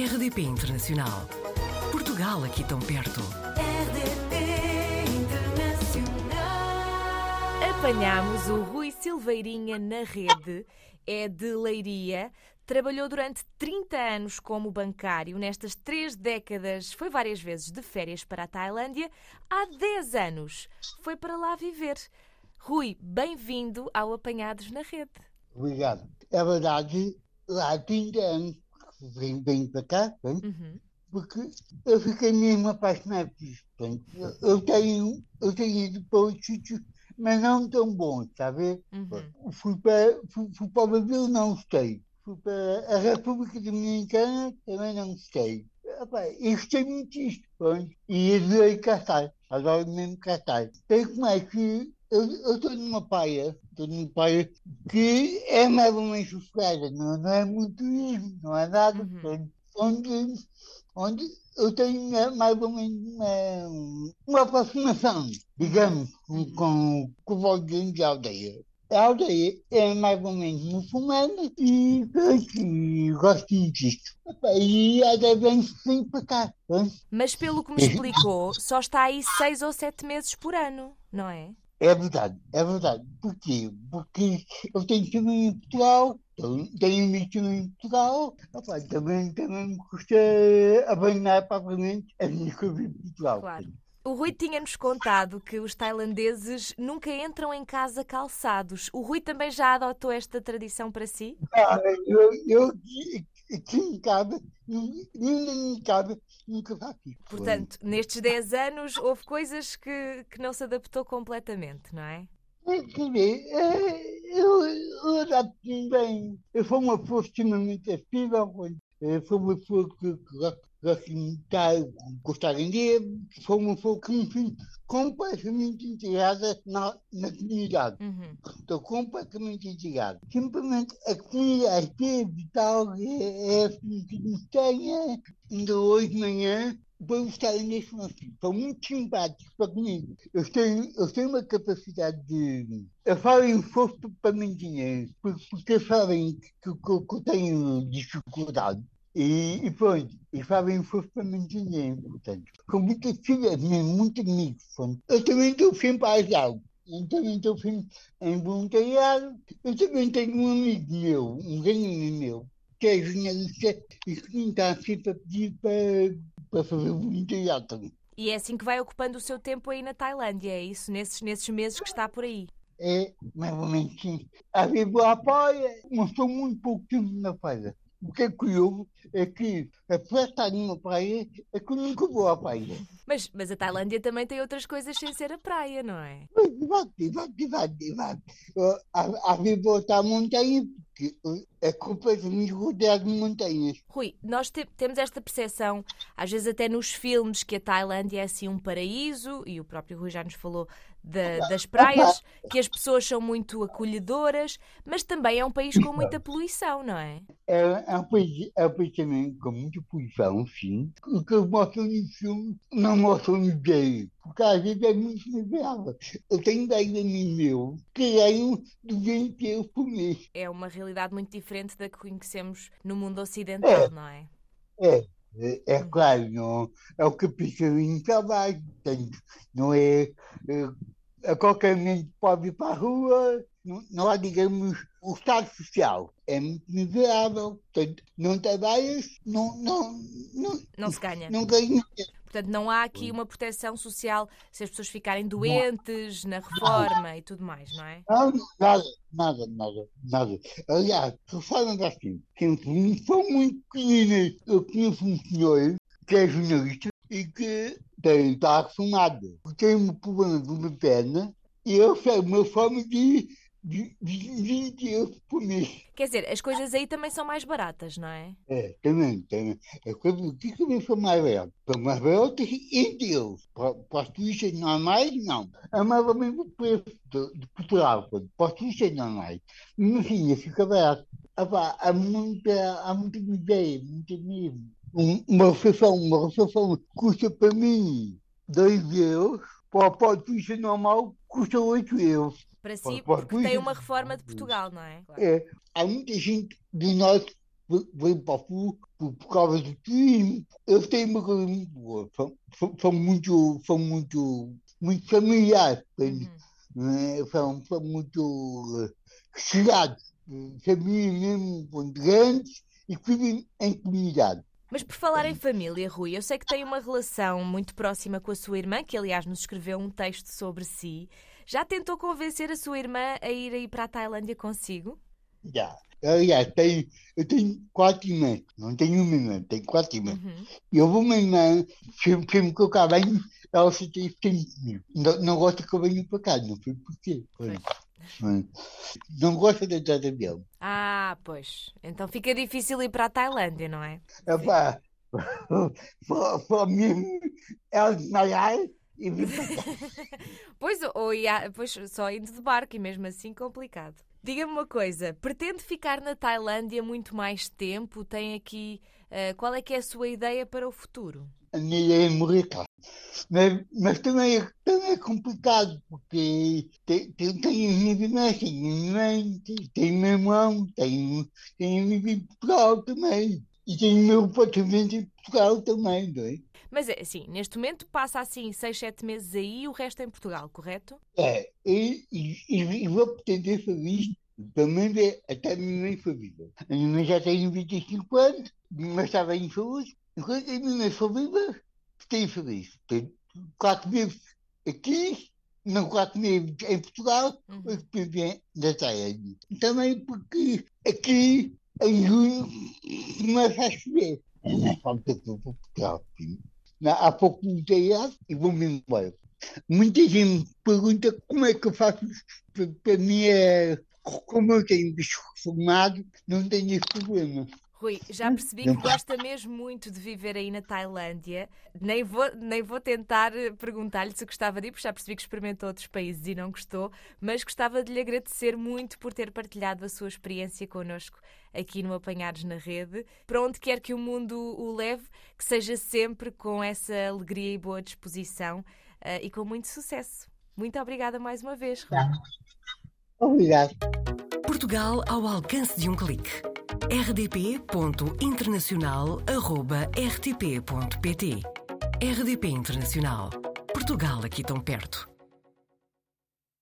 RDP Internacional. Portugal aqui tão perto. RDP Internacional. Apanhámos o Rui Silveirinha na rede, é de Leiria. Trabalhou durante 30 anos como bancário. Nestas três décadas foi várias vezes de férias para a Tailândia. Há 10 anos foi para lá viver. Rui, bem-vindo ao Apanhados na Rede. Obrigado. É verdade, lá há 30 anos venho, venho para cá, bem, Uhum. porque eu fiquei mesmo apaixonado por isto. bem. Eu, tenho, eu tenho ido para outros sítios, mas não tão bons, está a ver? Uhum. Fui para, fui, fui para o Brasil, não gostei. Fui para a República Dominicana, também não gostei. Epá, eu gostei muito disto, pronto. E adorei cá estar, adoro mesmo cá estar. Como é que eu estou numa praia, estou numa praia que é mais ou menos sossegada, não, não é muito turismo, não é nada, Uhum. Onde, onde eu tenho eh, mais ou menos uma, uma aproximação, digamos, com, com, com o Valdir de aldeia. A aldeia é mais ou menos muçulmana e e gosto disto. E há 10 anos que venho para cá. Mas pelo que me explicou, só está aí seis ou sete meses por ano, não é? É verdade, é verdade. Porquê? Porque eu tenho também em Portugal, tenho- também em Portugal, Epá, também, também me custa abandonar propriamente a minha coisa em Portugal. Claro. O Rui tinha-nos contado que os tailandeses nunca entram em casa calçados. O Rui também já adotou esta tradição para si? Ah, eu, eu aqui, aqui em casa, na minha casa, nunca faço isso. Portanto, nestes 10 anos houve coisas que, que não se adaptou completamente, não é? Quer dizer, é, eu, eu adapto-me bem. Eu sou uma pessoa extremamente acessível. Eu sou uma pessoa que, que gosta gosta de estar, gostar em dia. Sou uma pessoa que me sinto completamente integrada na, na comunidade. Uhum. Estou completamente integrado. Simplesmente a comunidade teve tal, é, é assim que nos tenha. Ainda hoje de manhã, vou estar neste assim. São muito simpáticos para comigo. Eu tenho, eu tenho uma capacidade de. Eu falo em esforço para mim dinheiro, porque, porque sabem que, que, que eu tenho dificuldade. E, e pronto, e fazem mim dinheiro, portanto. Com muitas filhas, mesmo, muitos amigos. portanto. Eu também estou sempre a ajudar. Eu também estou sempre em voluntariado. Eu também tenho um amigo meu, um grande amigo meu, que é jornalista e que me está sempre a pedir para, para fazer voluntariado também. E é assim que vai ocupando o seu tempo aí na Tailândia, é isso? Nesses, nesses meses que está por aí. É mais ou menos vezes vou à praia, mas estou muito pouco tempo na praia. O que é curioso é que, estar numa praia, é que eu nunca vou à praia. Mas, mas a Tailândia também tem outras coisas sem ser a praia, não é? Mas devagar, devagar, devagar. Uh, Às às vezes vou à montanha, porque uh, é completamente rodeado de montanhas. Rui, nós te- temos esta percepção, às vezes até nos filmes, que a Tailândia é assim um paraíso, e o próprio Rui já nos falou da- das praias, que as pessoas são muito acolhedoras, mas também é um país com muita poluição, não é? É, é um país, é um país também com muita poluição, sim. O que mostram no filme não mostram no às vezes é muito miserável. Eu tenho 10 amigos meus que ganham 200 euros por mês. É uma realidade muito diferente da que conhecemos no mundo ocidental, não é? É, é, é claro, não, é o capitalismo trabalho, portanto, não é, é, a qualquer momento pode ir para a rua, não, não há, digamos, o estado social é muito miserável, portanto, não trabalhas, não, não, não, Não se ganha. não ganhas. Portanto, não há aqui uma proteção social se as pessoas ficarem doentes, na reforma e tudo mais, não é? Não, nada, nada, nada, nada. Aliás, reformas assim, sempre são muito pequenas. Eu conheço um senhor que é jornalista e que tem, está reformado, tem um problema de uma perna e eu sei uma forma de, de, de 20 euros por mês. Quer dizer, as coisas aí também são mais baratas, não é? É, também, também. A coisa aqui também foi mais barato. Foi mais barato em euros. Para, para os turistas normais, não. É mais ou menos o preço de, de Portugal. Para os turistas normais. Mas sim, fica barato. Epá, há muita, há muita ideia, muita mesmo. Um- Uma refeição, uma refeição custa para mim 2 euros. Para, para o turista normal custa 8 euros. Para si, Pode- porque tem uma reforma de Portugal, não é? Claro. É, há muita gente do norte que vem para o sul por, causa do turismo. Eles têm uma coisa muito boa, são, são, são muito, são muito, muito familiares para mim. Uhum. né? São, são muito eh, chegados, eh, famílias mesmo muito grandes e que vivem em comunidade. Mas por falar em família, Rui, eu sei que tem uma relação muito próxima com a sua irmã, que aliás nos escreveu um texto sobre si. Já tentou convencer a sua irmã a ir aí para a Tailândia consigo? Já. Aliás, tenho, eu tenho quatro irmãs, não tenho uma irmã, tenho quatro irmãs. Uhum. E eu vou uma irmã, sempre que me colocar bem, ela se tem comigo. Não, não gosta que eu venha para cá, não sei porquê. Pois. Não gosta de entrar de avião. Ah, pois. Então fica difícil ir para a Tailândia, não é? Epá, só mesmo ela desmaiar e vir para cá. Pois, ou ia, pois só indo de barco e mesmo assim complicado. Diga-me uma coisa, pretende ficar na Tailândia muito mais tempo? Tem aqui. eh, qual é que é a sua ideia para o futuro? A minha ideia é morrer cá. Mas, mas também, é, também é complicado, porque tem, tem, tem as minhas irmãs, tem a minha mãe, tem o meu irmão, tem, tem a minha em Portugal também. E tem o meu apartamento em Portugal também, não é? Mas é assim, neste momento passa assim 6, 7 meses aí e o resto em Portugal, correto? É, e, e, e vou pretender fazer isto, menos é, até a minha mãe viva. A minha mãe já tem 25 anos, mas estava em saúde. Enquanto a minha mãe viva, fiquei feliz. Tenho quatro meses aqui, não quatro meses em Portugal, Uhum. mas depois vem da Tailândia. Também porque aqui, em junho, começa a chover. É na falta para Portugal. Há pouco mudei e vou-me embora. Muita gente me pergunta como é que eu faço para, para mim é como eu tenho bicho formado, não tenho esse problema. Rui, já percebi que gosta mesmo muito de viver aí na Tailândia. Nem vou, nem vou tentar eh, perguntar-lhe se gostava de ir, porque já percebi que experimentou outros países e não gostou, mas gostava de lhe agradecer muito por ter partilhado a sua experiência connosco aqui no Apanhados na Rede. Para onde quer que o mundo o leve, que seja sempre com essa alegria e boa disposição eh, e com muito sucesso. Muito obrigada mais uma vez, Rui. Obrigado. Portugal ao alcance de um clique. rdp.internacional.rtp.pt RDP Internacional. Portugal aqui tão perto.